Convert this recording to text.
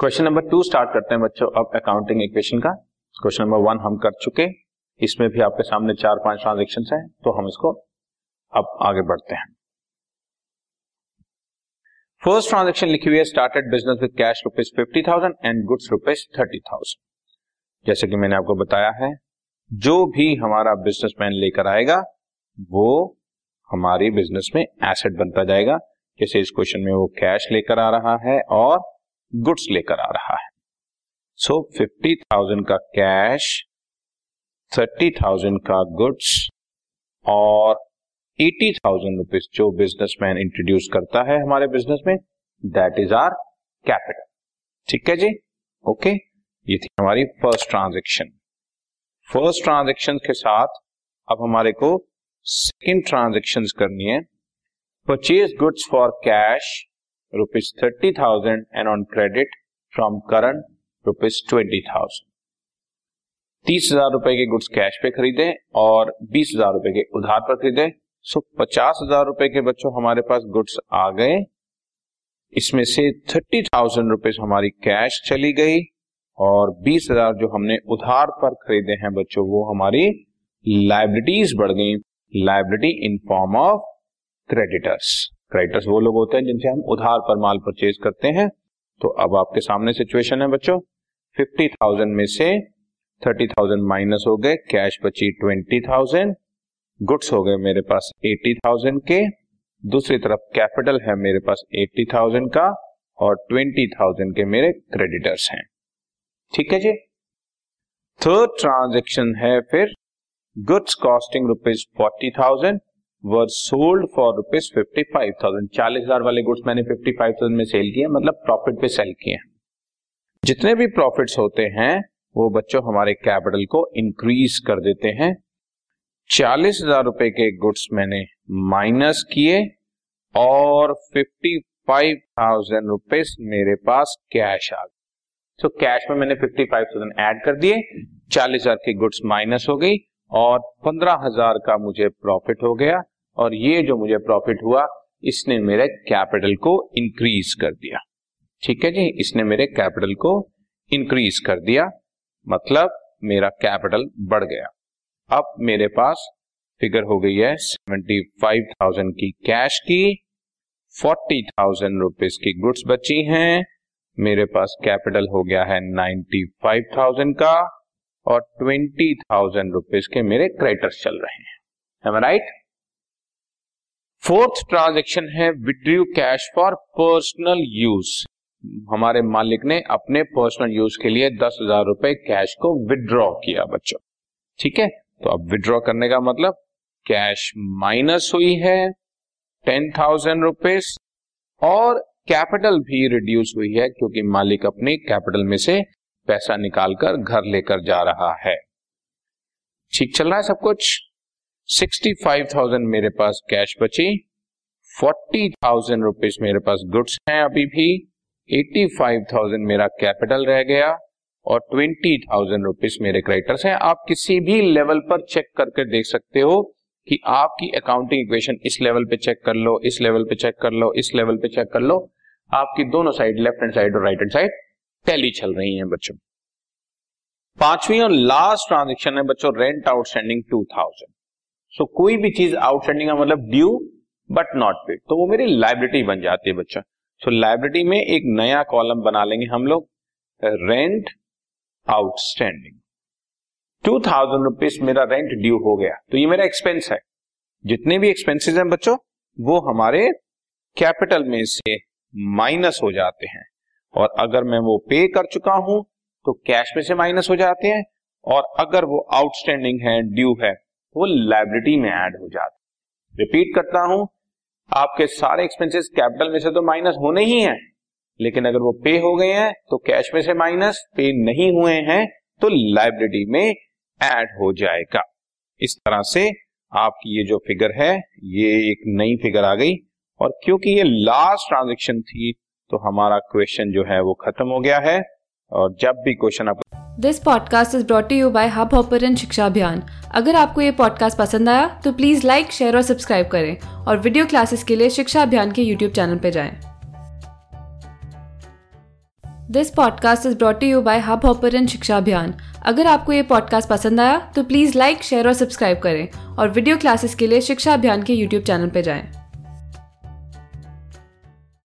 Question number two start करते हैं बच्चों अब अकाउंटिंग इक्वेशन का। क्वेश्चन नंबर वन हम कर चुके इसमें भी आपके सामने चार पाँच ट्रांजेक्शन हैं तो हम इसको अब आगे बढ़ते हैं। फ़र्स्ट ट्रांजेक्शन लिखी हुई है started business with cash rupees fifty thousand and goods rupees thirty thousand जैसे कि मैंने आपको बताया है, जो भी हमारा बिजनेसमैन लेकर आएगा, वो हमारी बिज़नेस में एसेट बनता जाएगा। जैसे इस क्वेश्चन में वो कैश लेकर आ रहा है और गुड्स लेकर आ रहा है। सो फिफ्टी थाउज़ेंड का कैश थर्टी थाउज़ेंड का गुड्स और एटी थाउज़ेंड रुपीज़ जो बिजनेसमैन इंट्रोड्यूस करता है हमारे बिज़नेस में दैट इज़ आर कैपिटल ठीक है जी? ओके ये थी हमारी फ़र्स्ट ट्रांजेक्शन फ़र्स्ट ट्रांजेक्शन के साथ अब हमारे को सेकेंड ट्रांजेक्शन करनी है। Purchase goods for cash rupees thirty thousand and on credit from current rupees twenty thousand तीस हज़ार रुपए के गुड्स कैश पे खरीदे और बीस हज़ार रुपए के उधार पर खरीदे। सो पचास हज़ार रुपए के बच्चों हमारे पास गुड्स आ गए। इसमें से थर्टी थाउज़ेंड रुपीज़ हमारी कैश चली गई और बीस हज़ार जो हमने उधार पर खरीदे हैं बच्चों, वो हमारी लाइबिलिटीज बढ़ गई। Liability in form of creditors creditors वो लोग होते हैं जिनसे हम उधार पर माल परचेज करते हैं। तो अब आपके सामने सिचुएशन है बच्चों। फिफ्टी थाउज़ेंड में से थर्टी थाउज़ेंड माइनस हो गए कैश बची ट्वेंटी थाउज़ेंड गुड्स हो गए मेरे पास एटी थाउज़ेंड के। दूसरी तरफ़ कैपिटल है मेरे पास एट्टी थाउज़ेंड का और ट्वेंटी थाउज़ेंड के मेरे क्रेडिटर्स हैं। ठीक है जी? थर्ड ट्रांजेक्शन है फिर goods costing rupees forty thousand were sold for rupees fifty five thousand चालीस हज़ार वाले गुड्स मैंने फिफ्टी फाइव थाउज़ेंड में सेल किए मतलब प्रॉफिट पे सेल किए। जितने भी प्रॉफिट्स होते हैं, वो बच्चों हमारे कैपिटल को इंक्रीज कर देते हैं। चालीस हज़ार रुपए के गुड्स मैंने माइनस किए और फिफ्टी फाइव थाउज़ेंड रुपीज़ मेरे पास कैश आ गए। तो कैश में मैंने फिफ्टी फाइव थाउज़ेंड एड कर दिए। चालीस हज़ार की गुड्स माइनस हो गई। और पंद्रह हज़ार का मुझे प्रॉफिट हो गया और ये जो मुझे प्रॉफिट हुआ, इसने मेरे कैपिटल को इंक्रीज कर दिया। ठीक है जी? इसने मेरे कैपिटल को इंक्रीज कर दिया। मतलब मेरा कैपिटल बढ़ गया। अब मेरे पास फिगर हो गई है सेवेंटी फाइव थाउज़ेंड की कैश की फोर्टी थाउज़ेंड रुपीज़ की गुड्स बची हैं। मेरे पास कैपिटल हो गया है नाइन्टी फाइव थाउज़ेंड का। और ट्वेंटी थाउज़ेंड रुपीज़ के मेरे क्रेडिटर्स चल रहे हैं। राइट फोर्थ ट्रांजेक्शन है withdrew cash for personal use हमारे मालिक ने अपने पर्सनल यूज़ के लिए दस हज़ार रुपए कैश को विड्रॉ किया बच्चों। ठीक है? तो अब विड्रॉ करने का मतलब कैश माइनस हुई है टेन थाउज़ेंड रुपीज़ और कैपिटल भी रिड्यूस हुई है क्योंकि मालिक अपने कैपिटल में से पैसा निकालकर घर लेकर जा रहा है। ठीक चल रहा है सब कुछ? सिक्सटी फाइव थाउज़ेंड मेरे पास कैश बची। फोर्टी थाउज़ेंड रुपीज़ मेरे पास गुड्स हैं अभी भी। एटी फाइव थाउज़ेंड मेरा कैपिटल रह गया और ट्वेंटी थाउज़ेंड रुपीज़ मेरे क्रेडिटर्स हैं। आप किसी भी लेवल पर चेक करके देख सकते हो कि आपकी अकाउंटिंग इक्वेशन इस लेवल पे चेक कर लो, इस लेवल पे चेक कर लो, इस लेवल पे चेक कर लो। आपकी दोनों साइड, लेफ़्ट हैंड साइड और राइट हैंड साइड। टैली चल रही है बच्चों। पांचवी और लास्ट ट्रांजेक्शन है बच्चों rent outstanding two thousand so कोई भी चीज़ आउटस्टैंडिंग का मतलब ड्यू बट नॉट पेड तो वो मेरी लाइबिलिटी बन जाती है बच्चों। सो लाइबिलिटी में एक नया कॉलम बना लेंगे हम लोग। Rent outstanding two thousand rupees मेरा रेंट ड्यू हो गया। तो ये मेरा एक्सपेंस है। जितने भी एक्सपेंसेस हैं बच्चों, वो हमारे कैपिटल में से माइनस हो जाते हैं। और अगर मैं वो पे कर चुका हूँ तो कैश में से माइनस हो जाते हैं, और अगर वो आउटस्टैंडिंग है ड्यू है, वो लाइबिलिटी में ऐड हो जाते रिपीट करता हूँ, आपके सारे एक्सपेंसेस कैपिटल में से तो माइनस होने ही हैं, लेकिन अगर वो पे हो गए हैं तो कैश में से माइनस पे नहीं हुए हैं तो लाइबिलिटी में ऐड हो जाएगा। इस तरह से आपकी ये जो फिगर है, ये एक नई फिगर आ गई, और क्योंकि ये लास्ट ट्रांजेक्शन थी तो हमारा क्वेश्चन जो है वो खत्म हो गया है। और जब भी क्वेश्चन आप this podcast is brought you by Hubhopper Shiksha Abhiyan अगर आपको ये पॉडकास्ट पसंद आया तो प्लीज़ लाइक शेयर और सब्सक्राइब करें। और वीडियो क्लासेस के लिए शिक्षा अभियान के यूट्यूब चैनल पर जाएँ। This podcast is brought you by Hubhopper Shiksha Abhiyan अगर आपको ये पॉडकास्ट पसंद आया तो प्लीज़ लाइक शेयर और सब्सक्राइब करें। और वीडियो क्लासेस के लिए शिक्षा अभियान के यूट्यूब चैनल पर जाएँ।